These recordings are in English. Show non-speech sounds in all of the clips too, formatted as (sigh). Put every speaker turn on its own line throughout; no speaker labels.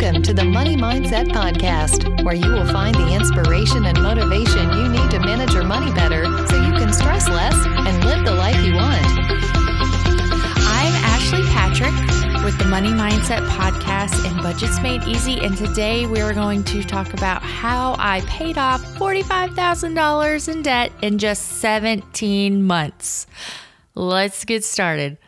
Welcome to the Money Mindset Podcast, where you will find the inspiration and motivation you need to manage your money better so you can stress less and live the life you want.
I'm Ashley Patrick with the Money Mindset Podcast and Budgets Made Easy. And today we are going to talk about how I paid off $45,000 in debt in just 17 months. Let's get started.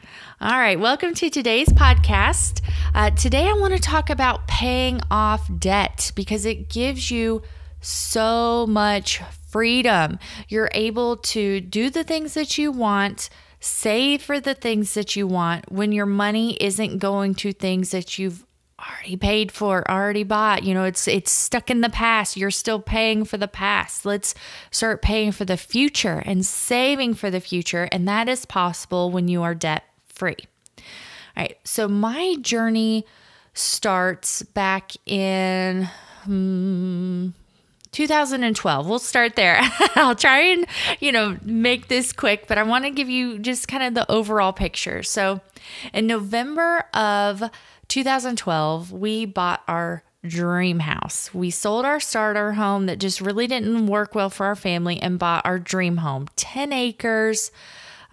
All right, welcome to today's podcast. Uh, today, I want to talk about paying off debt because it gives you so much freedom. You're able to do the things that you want, save for the things that you want when your money isn't going to things that you've already paid for, already bought. You know, it's it's stuck in the past. You're still paying for the past. Let's start paying for the future and saving for the future, and that is possible when you are debt free. All right, so my journey starts back in hmm, 2012. We'll start there. (laughs) I'll try and, you know, make this quick, but I want to give you just kind of the overall picture. So, in November of 2012, we bought our dream house. We sold our starter home that just really didn't work well for our family and bought our dream home 10 acres,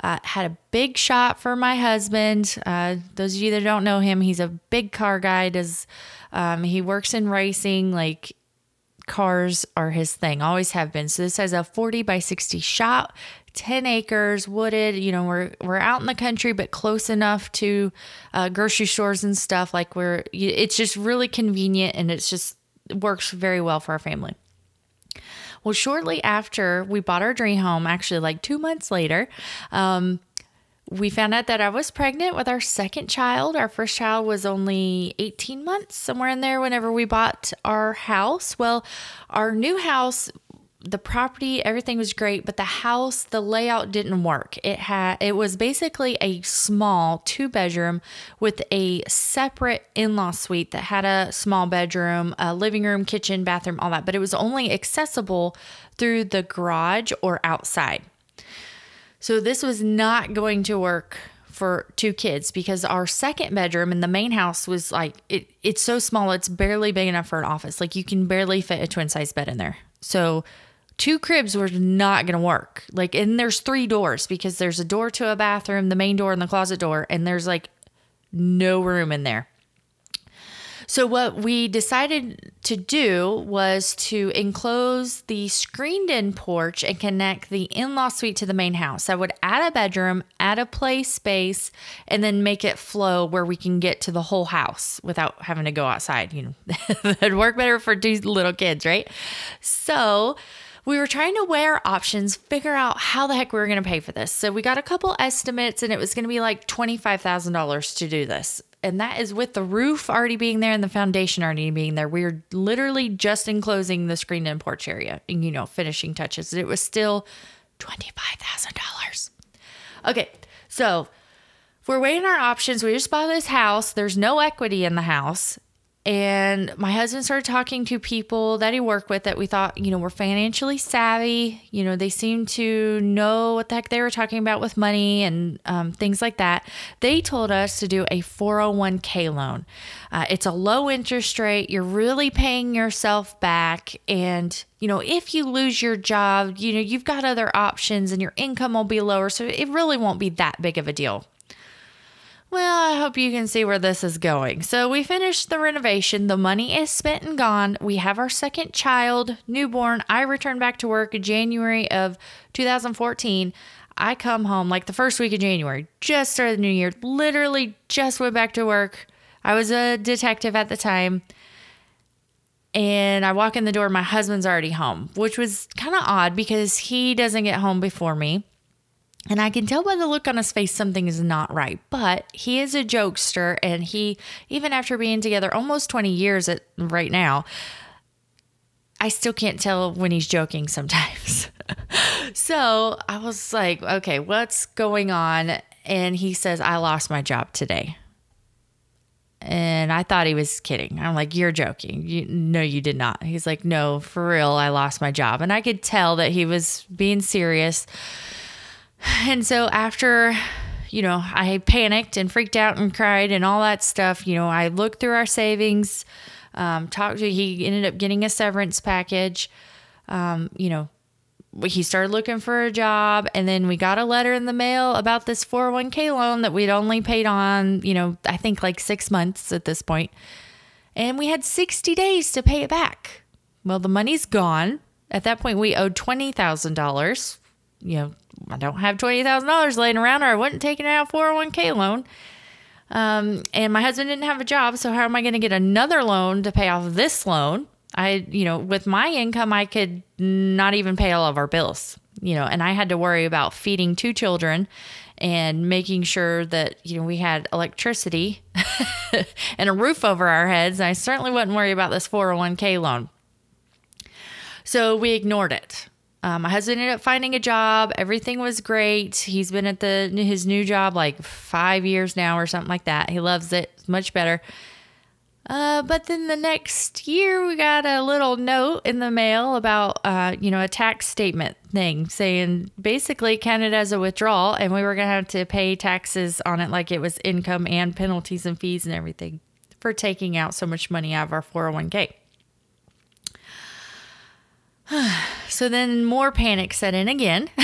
uh, had a big shop for my husband. Uh, those of you that don't know him, he's a big car guy. Does um, he works in racing? Like cars are his thing, always have been. So this has a 40 by 60 shop, 10 acres, wooded. You know, we're we're out in the country, but close enough to uh, grocery stores and stuff. Like we're, it's just really convenient, and it's just works very well for our family. Well, shortly after we bought our dream home, actually, like two months later, um, we found out that I was pregnant with our second child. Our first child was only 18 months, somewhere in there, whenever we bought our house. Well, our new house the property everything was great but the house the layout didn't work. It had it was basically a small two bedroom with a separate in-law suite that had a small bedroom a living room kitchen bathroom all that but it was only accessible through the garage or outside. So this was not going to work for two kids because our second bedroom in the main house was like it, it's so small it's barely big enough for an office. Like you can barely fit a twin size bed in there. So two cribs were not going to work. Like, and there's three doors because there's a door to a bathroom, the main door, and the closet door, and there's like no room in there. So, what we decided to do was to enclose the screened in porch and connect the in law suite to the main house. I would add a bedroom, add a play space, and then make it flow where we can get to the whole house without having to go outside. You know, (laughs) that'd work better for two little kids, right? So, we were trying to weigh our options, figure out how the heck we were going to pay for this. So we got a couple estimates, and it was going to be like $25,000 to do this. And that is with the roof already being there and the foundation already being there. We were literally just enclosing the screen and porch area and, you know, finishing touches. It was still $25,000. Okay, so we're weighing our options. We just bought this house. There's no equity in the house. And my husband started talking to people that he worked with that we thought, you know, were financially savvy. You know, they seemed to know what the heck they were talking about with money and um, things like that. They told us to do a 401k loan. Uh, it's a low interest rate. You're really paying yourself back. And, you know, if you lose your job, you know, you've got other options and your income will be lower. So it really won't be that big of a deal. Well, hope you can see where this is going. So, we finished the renovation. The money is spent and gone. We have our second child, newborn. I returned back to work in January of 2014. I come home like the first week of January, just started the new year, literally just went back to work. I was a detective at the time. And I walk in the door, my husband's already home, which was kind of odd because he doesn't get home before me. And I can tell by the look on his face something is not right. But he is a jokester, and he, even after being together almost 20 years at, right now, I still can't tell when he's joking sometimes. (laughs) so I was like, okay, what's going on? And he says, I lost my job today. And I thought he was kidding. I'm like, you're joking. You, no, you did not. He's like, no, for real, I lost my job. And I could tell that he was being serious. And so after, you know, I panicked and freaked out and cried and all that stuff, you know, I looked through our savings. Um, talked to he ended up getting a severance package. Um, you know, he started looking for a job and then we got a letter in the mail about this 401k loan that we'd only paid on, you know, I think like 6 months at this point. And we had 60 days to pay it back. Well, the money's gone. At that point we owed $20,000. You know, I don't have $20,000 laying around or I wouldn't take out a 401k loan. Um, and my husband didn't have a job, so how am I going to get another loan to pay off this loan? I, you know, with my income, I could not even pay all of our bills, you know, and I had to worry about feeding two children and making sure that, you know, we had electricity (laughs) and a roof over our heads. I certainly wouldn't worry about this 401k loan. So we ignored it. Um, my husband ended up finding a job. Everything was great. He's been at the his new job like five years now or something like that. He loves it. Much better. Uh, but then the next year, we got a little note in the mail about, uh, you know, a tax statement thing saying basically counted as a withdrawal, and we were going to have to pay taxes on it like it was income and penalties and fees and everything for taking out so much money out of our 401k. (sighs) so then more panic set in again. (laughs)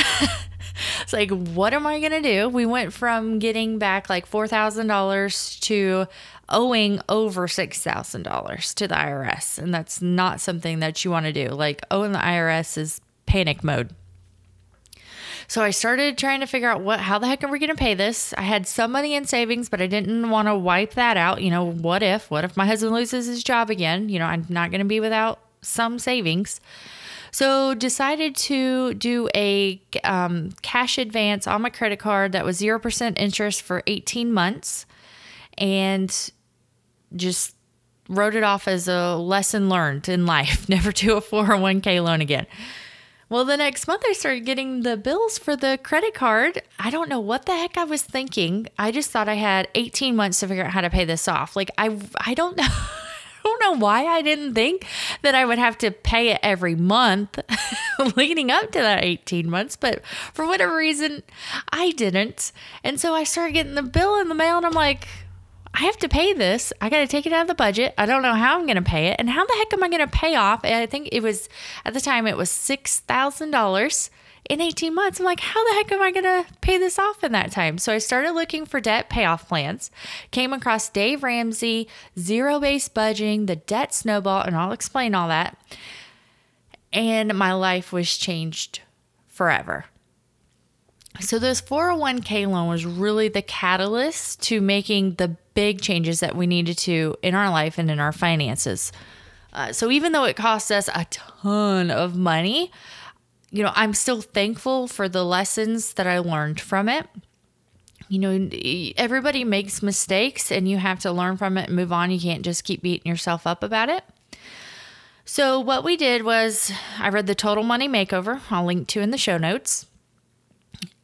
it's like, what am I going to do? We went from getting back like $4,000 to owing over $6,000 to the IRS. And that's not something that you want to do. Like, owing the IRS is panic mode. So I started trying to figure out what how the heck are we going to pay this? I had some money in savings, but I didn't want to wipe that out. You know, what if? What if my husband loses his job again? You know, I'm not going to be without some savings. So decided to do a um, cash advance on my credit card that was 0% interest for 18 months and just wrote it off as a lesson learned in life (laughs) never do a 401k loan again. Well, the next month I started getting the bills for the credit card. I don't know what the heck I was thinking. I just thought I had 18 months to figure out how to pay this off. Like I I don't (laughs) know don't know why I didn't think that I would have to pay it every month (laughs) leading up to that 18 months, but for whatever reason, I didn't. And so I started getting the bill in the mail and I'm like, I have to pay this. I got to take it out of the budget. I don't know how I'm going to pay it. And how the heck am I going to pay off? I think it was at the time it was $6,000 in 18 months. I'm like, how the heck am I going to pay this off in that time? So I started looking for debt payoff plans, came across Dave Ramsey, zero based budgeting, the debt snowball, and I'll explain all that. And my life was changed forever. So, this 401k loan was really the catalyst to making the big changes that we needed to in our life and in our finances. Uh, so, even though it cost us a ton of money, you know, I'm still thankful for the lessons that I learned from it. You know, everybody makes mistakes and you have to learn from it and move on. You can't just keep beating yourself up about it. So, what we did was I read the Total Money Makeover, I'll link to in the show notes,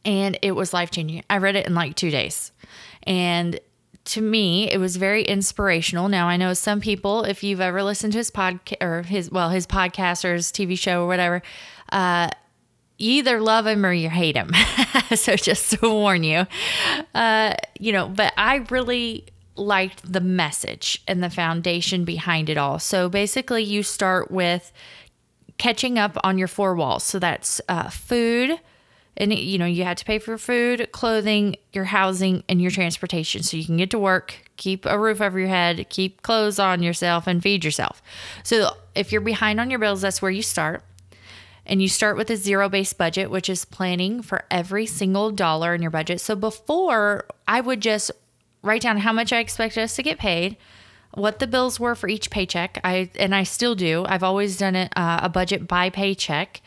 and it was life changing. I read it in like two days. And to me, it was very inspirational. Now, I know some people, if you've ever listened to his podcast or his, well, his podcast or his TV show or whatever, uh, you either love him or you hate him. (laughs) so just to warn you, uh, you know, but I really liked the message and the foundation behind it all. So basically, you start with catching up on your four walls. So that's uh, food. And you know, you had to pay for food, clothing, your housing, and your transportation so you can get to work, keep a roof over your head, keep clothes on yourself, and feed yourself. So, if you're behind on your bills, that's where you start. And you start with a zero based budget, which is planning for every single dollar in your budget. So before, I would just write down how much I expected us to get paid, what the bills were for each paycheck. I and I still do. I've always done it uh, a budget by paycheck.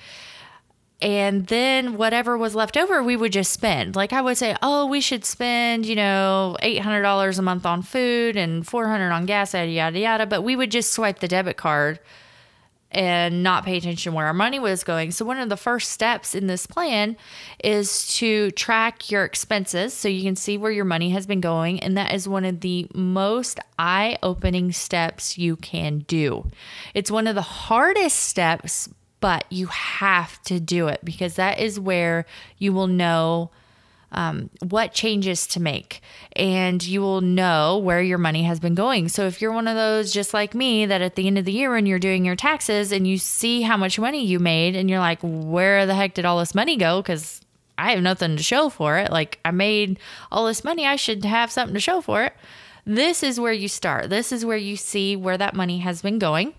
And then whatever was left over, we would just spend. Like I would say, oh, we should spend, you know, eight hundred dollars a month on food and four hundred on gas, yada yada yada. But we would just swipe the debit card and not pay attention where our money was going. So, one of the first steps in this plan is to track your expenses so you can see where your money has been going. And that is one of the most eye opening steps you can do. It's one of the hardest steps, but you have to do it because that is where you will know um, what changes to make, and you will know where your money has been going. So if you're one of those just like me that at the end of the year when you're doing your taxes and you see how much money you made and you're like, where the heck did all this money go? Because I have nothing to show for it. Like I made all this money, I should have something to show for it. This is where you start. This is where you see where that money has been going.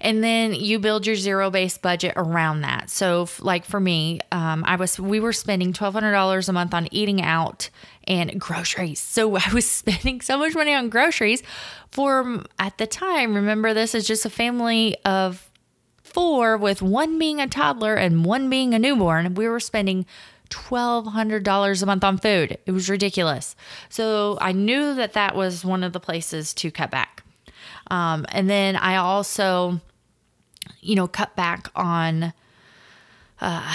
And then you build your zero based budget around that. So, like for me, um, I was we were spending twelve hundred dollars a month on eating out and groceries. So (laughs) I was spending so much money on groceries for at the time. Remember, this is just a family of four, with one being a toddler and one being a newborn. We were spending $1,200 a month on food. It was ridiculous. So I knew that that was one of the places to cut back. Um, and then I also, you know, cut back on, uh,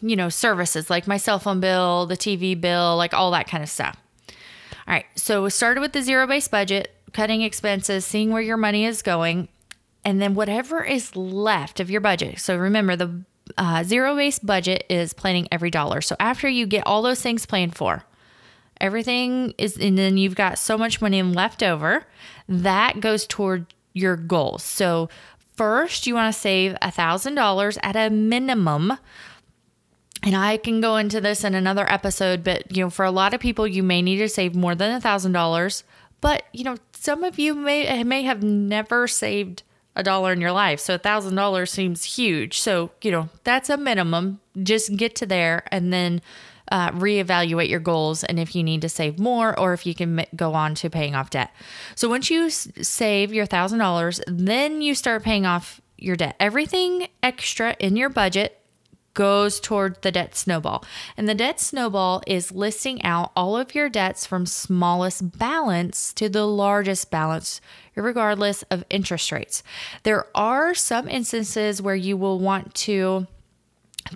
you know, services like my cell phone bill, the TV bill, like all that kind of stuff. All right. So we started with the zero based budget, cutting expenses, seeing where your money is going, and then whatever is left of your budget. So remember, the uh, zero based budget is planning every dollar. So after you get all those things planned for, everything is, and then you've got so much money left over, that goes toward your goals. So first, you want to save a thousand dollars at a minimum. And I can go into this in another episode, but you know, for a lot of people, you may need to save more than a thousand dollars. But you know, some of you may may have never saved a dollar in your life. So a thousand dollars seems huge. So, you know, that's a minimum. Just get to there and then uh, reevaluate your goals and if you need to save more or if you can go on to paying off debt. So once you s- save your thousand dollars, then you start paying off your debt. Everything extra in your budget goes toward the debt snowball. And the debt snowball is listing out all of your debts from smallest balance to the largest balance, regardless of interest rates. There are some instances where you will want to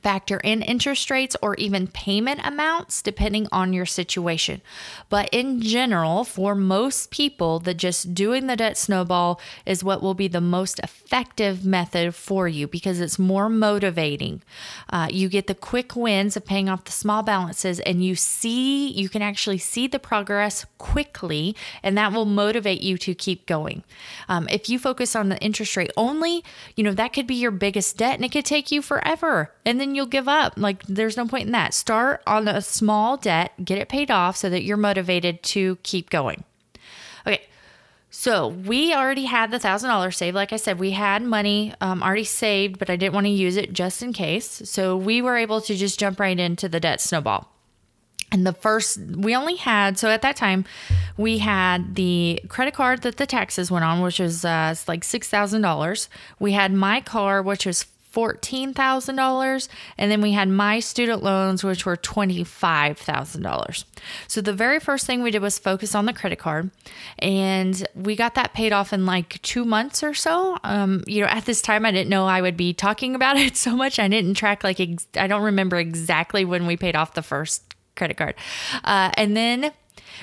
factor in interest rates or even payment amounts depending on your situation. But in general, for most people, the just doing the debt snowball is what will be the most effective method for you because it's more motivating. Uh, you get the quick wins of paying off the small balances and you see, you can actually see the progress quickly, and that will motivate you to keep going. Um, if you focus on the interest rate only, you know, that could be your biggest debt and it could take you forever. And then you'll give up. Like, there's no point in that. Start on a small debt, get it paid off so that you're motivated to keep going. Okay. So we already had the thousand dollars saved. Like I said, we had money um, already saved, but I didn't want to use it just in case. So we were able to just jump right into the debt snowball. And the first, we only had, so at that time, we had the credit card that the taxes went on, which was uh, like $6,000. We had my car, which was $14,000. And then we had my student loans, which were $25,000. So the very first thing we did was focus on the credit card. And we got that paid off in like two months or so. Um, you know, at this time, I didn't know I would be talking about (laughs) it so much. I didn't track, like, ex- I don't remember exactly when we paid off the first credit card. Uh, and then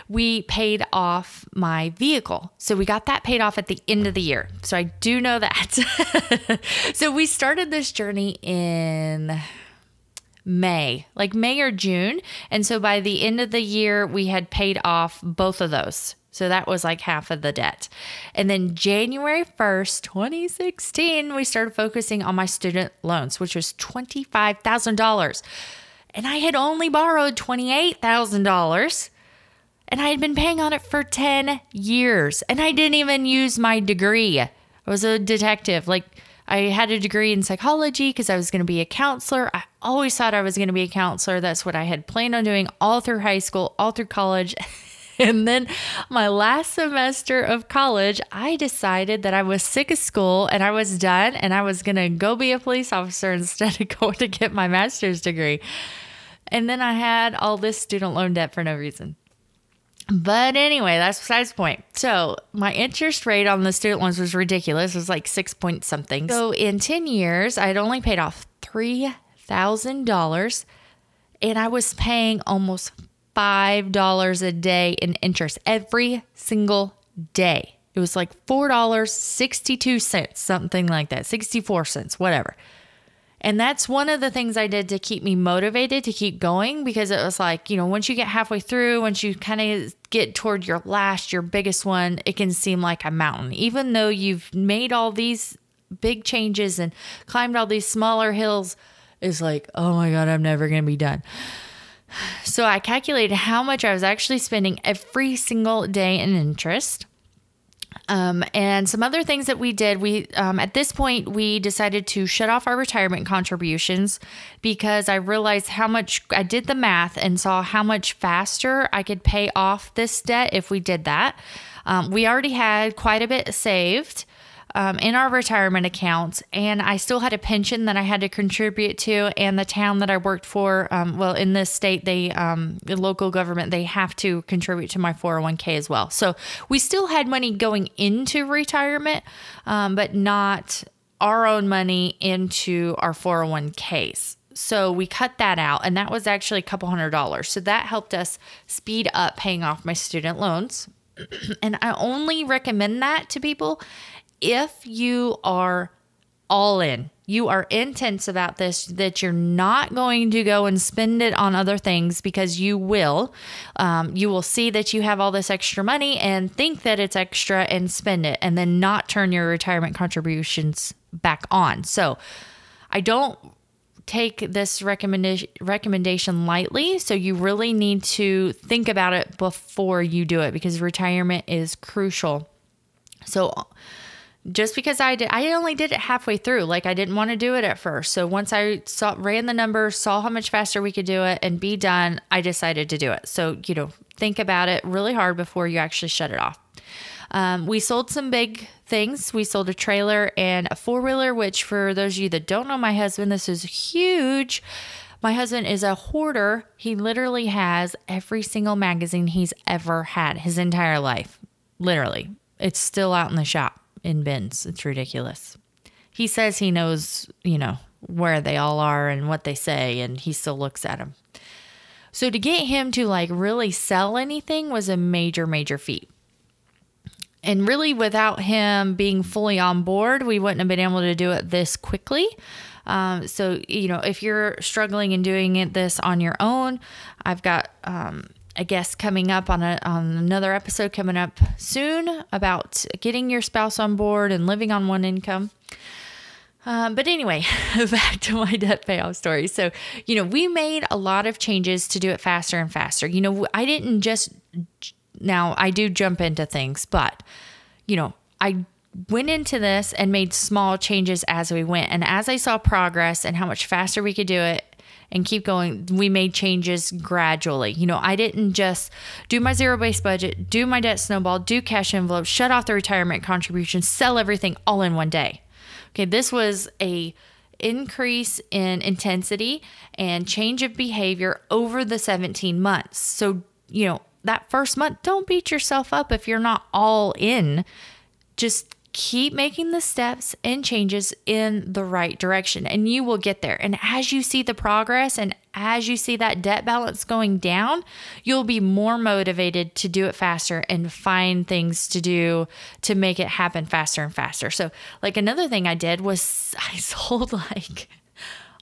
we paid off my vehicle. So we got that paid off at the end of the year. So I do know that. (laughs) so we started this journey in May, like May or June. And so by the end of the year, we had paid off both of those. So that was like half of the debt. And then January 1st, 2016, we started focusing on my student loans, which was $25,000. And I had only borrowed $28,000 and I had been paying on it for 10 years. And I didn't even use my degree. I was a detective. Like, I had a degree in psychology because I was going to be a counselor. I always thought I was going to be a counselor. That's what I had planned on doing all through high school, all through college. (laughs) and then my last semester of college, I decided that I was sick of school and I was done and I was going to go be a police officer (laughs) instead of going to get my master's degree. And then I had all this student loan debt for no reason. But anyway, that's besides the point. So my interest rate on the student loans was ridiculous. It was like six point something. So in 10 years, I had only paid off $3,000 and I was paying almost $5 a day in interest every single day. It was like $4.62, something like that, 64 cents, whatever. And that's one of the things I did to keep me motivated to keep going because it was like, you know, once you get halfway through, once you kind of get toward your last, your biggest one, it can seem like a mountain. Even though you've made all these big changes and climbed all these smaller hills, it's like, oh my God, I'm never going to be done. (sighs) So I calculated how much I was actually spending every single day in interest. Um, and some other things that we did, we um, at this point we decided to shut off our retirement contributions because I realized how much I did the math and saw how much faster I could pay off this debt if we did that. Um, we already had quite a bit saved, um, in our retirement accounts, and I still had a pension that I had to contribute to. And the town that I worked for, um, well, in this state, they um, the local government they have to contribute to my 401k as well. So we still had money going into retirement, um, but not our own money into our 401ks. So we cut that out, and that was actually a couple hundred dollars. So that helped us speed up paying off my student loans. (clears throat) and I only recommend that to people if you are all in, you are intense about this, that you're not going to go and spend it on other things because you will. Um, you will see that you have all this extra money and think that it's extra and spend it, and then not turn your retirement contributions back on. So I don't take this recommendation recommendation lightly so you really need to think about it before you do it because retirement is crucial so just because I did, I only did it halfway through. Like I didn't want to do it at first. So once I saw, ran the numbers, saw how much faster we could do it and be done, I decided to do it. So, you know, think about it really hard before you actually shut it off. Um, we sold some big things. We sold a trailer and a four wheeler, which for those of you that don't know my husband, this is huge. My husband is a hoarder. He literally has every single magazine he's ever had his entire life. Literally. It's still out in the shop in bins. It's ridiculous. He says he knows, you know, where they all are and what they say, and he still looks at them. So to get him to like really sell anything was a major, major feat. And really, without him being fully on board, we wouldn't have been able to do it this quickly. Um, so, you know, if you're struggling and doing it this on your own, I've got um, a guess coming up on a, on another episode coming up soon about getting your spouse on board and living on one income. Uh, but anyway, (laughs) back to my debt payoff story. So, you know, we made a lot of changes to do it faster and faster. You know, I didn't just, now I do jump into things, but, you know, I went into this and made small changes as we went. And as I saw progress and how much faster we could do it, and keep going. We made changes gradually. You know, I didn't just do my zero based budget, do my debt snowball, do cash envelope, shut off the retirement contributions, sell everything all in one day. Okay, this was a increase in intensity and change of behavior over the 17 months. So, you know, that first month, don't beat yourself up if you're not all in. Just keep making the steps and changes in the right direction and you will get there. And as you see the progress and as you see that debt balance going down, you'll be more motivated to do it faster and find things to do to make it happen faster and faster. So, like another thing I did was (laughs) I sold like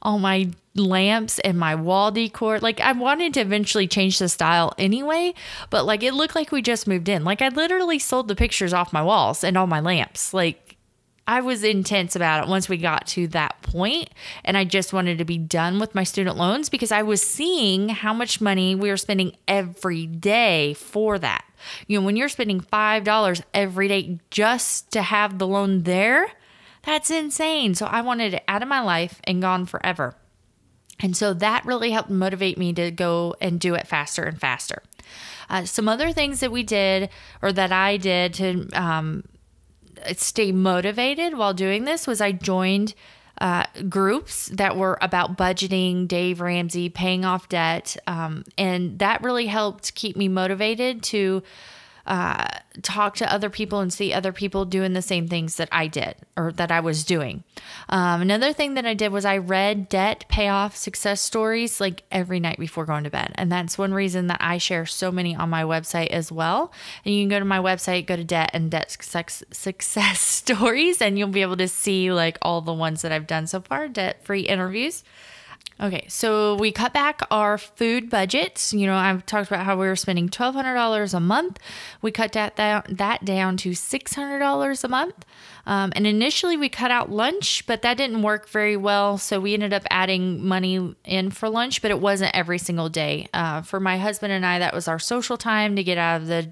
all my lamps and my wall decor. Like I wanted to eventually change the style anyway, but like it looked like we just moved in. Like I literally sold the pictures off my walls and all my lamps. Like I was intense about it once we got to that point and I just wanted to be done with my student loans because I was seeing how much money we were spending every day for that. You know, when you're spending $5 every day just to have the loan there, that's insane. So I wanted it out of my life and gone forever. And so that really helped motivate me to go and do it faster and faster. Uh, some other things that we did or that I did to um, stay motivated while doing this was I joined uh, groups that were about budgeting, Dave Ramsey, paying off debt. Um, and that really helped keep me motivated to uh, talk to other people and see other people doing the same things that I did or that I was doing. Um, another thing that I did was I read debt payoff success stories like every night before going to bed. And that's one reason that I share so many on my website as well. And you can go to my website, go to debt and debt success, success (laughs) stories, and you'll be able to see like all the ones that I've done so far, debt free interviews. Okay, so we cut back our food budgets. You know, I've talked about how we were spending twelve hundred dollars a month. We cut that down, that down to six hundred dollars a month. Um, and initially, we cut out lunch, but that didn't work very well. So we ended up adding money in for lunch, but it wasn't every single day. Uh, for my husband and I, that was our social time to get out of the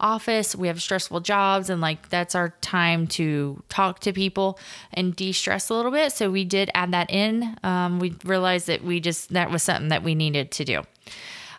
office. We have stressful jobs, and like that's our time to talk to people and de stress a little bit. So we did add that in. Um, we realized that we just, that was something that we needed to do.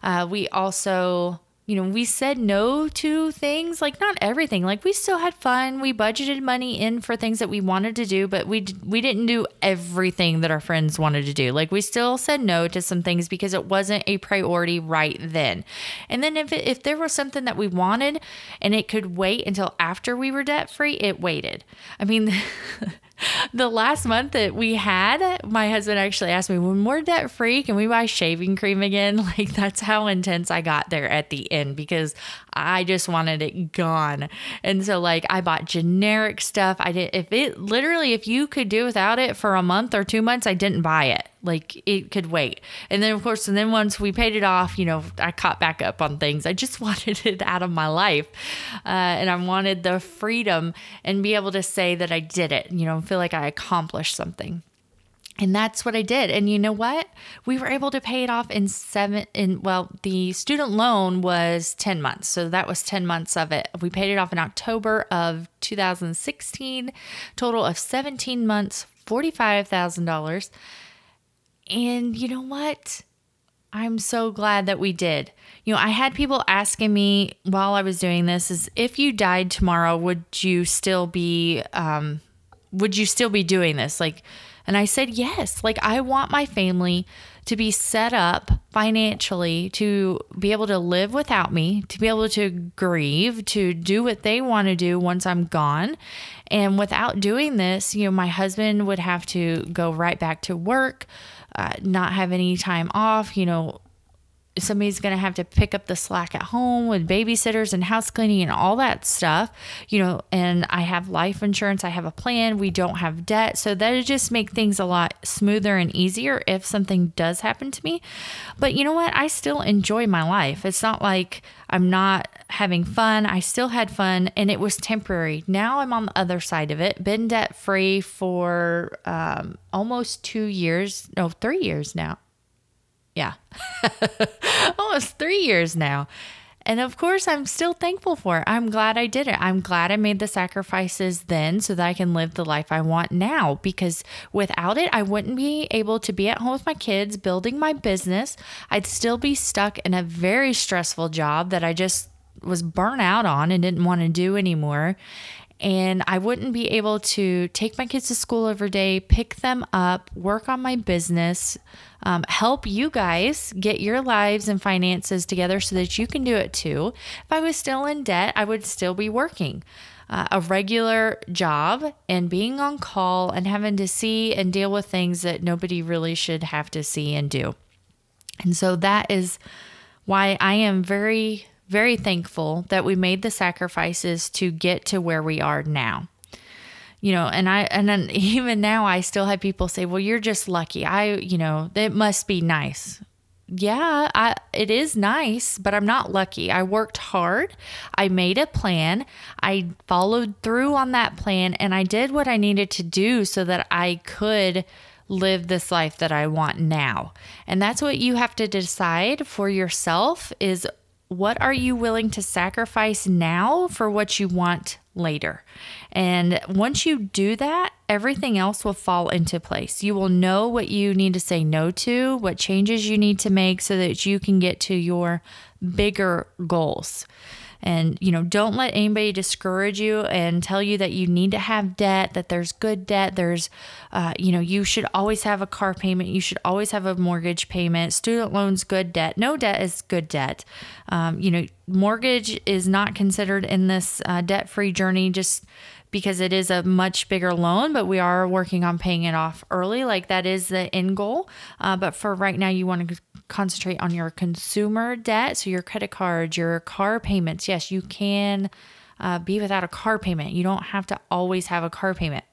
Uh, we also you know, we said no to things, like not everything. Like we still had fun. We budgeted money in for things that we wanted to do, but we we didn't do everything that our friends wanted to do. Like we still said no to some things because it wasn't a priority right then. And then if it, if there was something that we wanted and it could wait until after we were debt free, it waited. I mean, (laughs) the last month that we had, my husband actually asked me, when we're debt free, can we buy shaving cream again? (laughs) Like, that's how intense I got there at the end because I just wanted it gone. And so, like, I bought generic stuff. I did, if it literally, if you could do without it for a month or two months, I didn't buy it. Like, it could wait. And then, of course, and then once we paid it off, you know, I caught back up on things. I just (laughs) wanted it out of my life. Uh, and I wanted the freedom and be able to say that I did it, you know, feel like I accomplished something. And that's what I did. And you know what? We were able to pay it off in seven in well, the student loan was 10 months. So that was 10 months of it. We paid it off in October of 2016, total of 17 months, $45,000. And you know what? I'm so glad that we did. You know, I had people asking me while I was doing this is if you died tomorrow, would you still be um would you still be doing this? Like and I said, yes. Like, I want my family to be set up financially to be able to live without me, to be able to grieve, to do what they want to do once I'm gone. And without doing this, you know, my husband would have to go right back to work, uh, not have any time off, you know, somebody's going to have to pick up the slack at home with babysitters and house cleaning and all that stuff, you know, and I have life insurance, I have a plan, we don't have debt. So that just make things a lot smoother and easier if something does happen to me. But you know what? I still enjoy my life. It's not like I'm not having fun. I still had fun and it was temporary. Now I'm on the other side of it, been debt free for um, almost two years, no, three years now yeah, (laughs) almost three years now. And of course, I'm still thankful for it. I'm glad I did it. I'm glad I made the sacrifices then so that I can live the life I want now. Because without it, I wouldn't be able to be at home with my kids, building my business. I'd still be stuck in a very stressful job that I just was burnt out on and didn't want to do anymore and I wouldn't be able to take my kids to school every day, pick them up, work on my business, um, help you guys get your lives and finances together so that you can do it too. If I was still in debt, I would still be working. Uh, a regular job and being on call and having to see and deal with things that nobody really should have to see and do. And so that is why I am very very thankful that we made the sacrifices to get to where we are now. You know, and I, and then (laughs) even now, I still have people say, well, you're just lucky. I, you know, it must be nice. Yeah, I, it is nice, but I'm not lucky. I worked hard. I made a plan. I followed through on that plan and I did what I needed to do so that I could live this life that I want now. And that's what you have to decide for yourself is what are you willing to sacrifice now for what you want later? And once you do that, everything else will fall into place. You will know what you need to say no to, what changes you need to make so that you can get to your bigger goals. And, you know, don't let anybody discourage you and tell you that you need to have debt, that there's good debt. There's, uh, you know, you should always have a car payment. You should always have a mortgage payment. Student loans, good debt. No debt is good debt. Um, you know, mortgage is not considered in this uh, debt free journey just because it is a much bigger loan, but we are working on paying it off early. Like that is the end goal. Uh, but for right now, you want to concentrate on your consumer debt. So your credit cards, your car payments. Yes, you can uh, be without a car payment. You don't have to always have a car payment.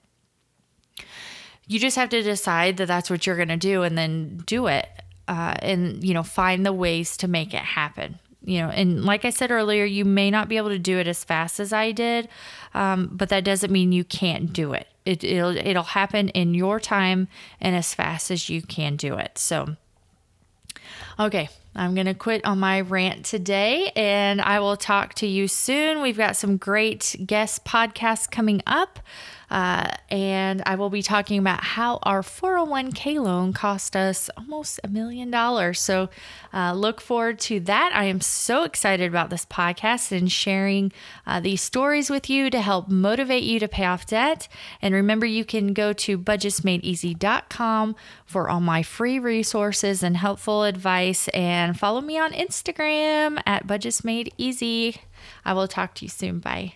You just have to decide that that's what you're going to do and then do it. Uh, and, you know, find the ways to make it happen you know, and like I said earlier, you may not be able to do it as fast as I did, um, but that doesn't mean you can't do it. it. It'll it'll happen in your time and as fast as you can do it. So, okay, I'm gonna quit on my rant today, and I will talk to you soon. We've got some great guest podcasts coming up. Uh, and I will be talking about how our 401k loan cost us almost a million dollars. So uh, look forward to that. I am so excited about this podcast and sharing uh, these stories with you to help motivate you to pay off debt. And remember, you can go to budgetsmadeeasy.com for all my free resources and helpful advice. And follow me on Instagram at budgetsmadeeasy. I will talk to you soon. Bye.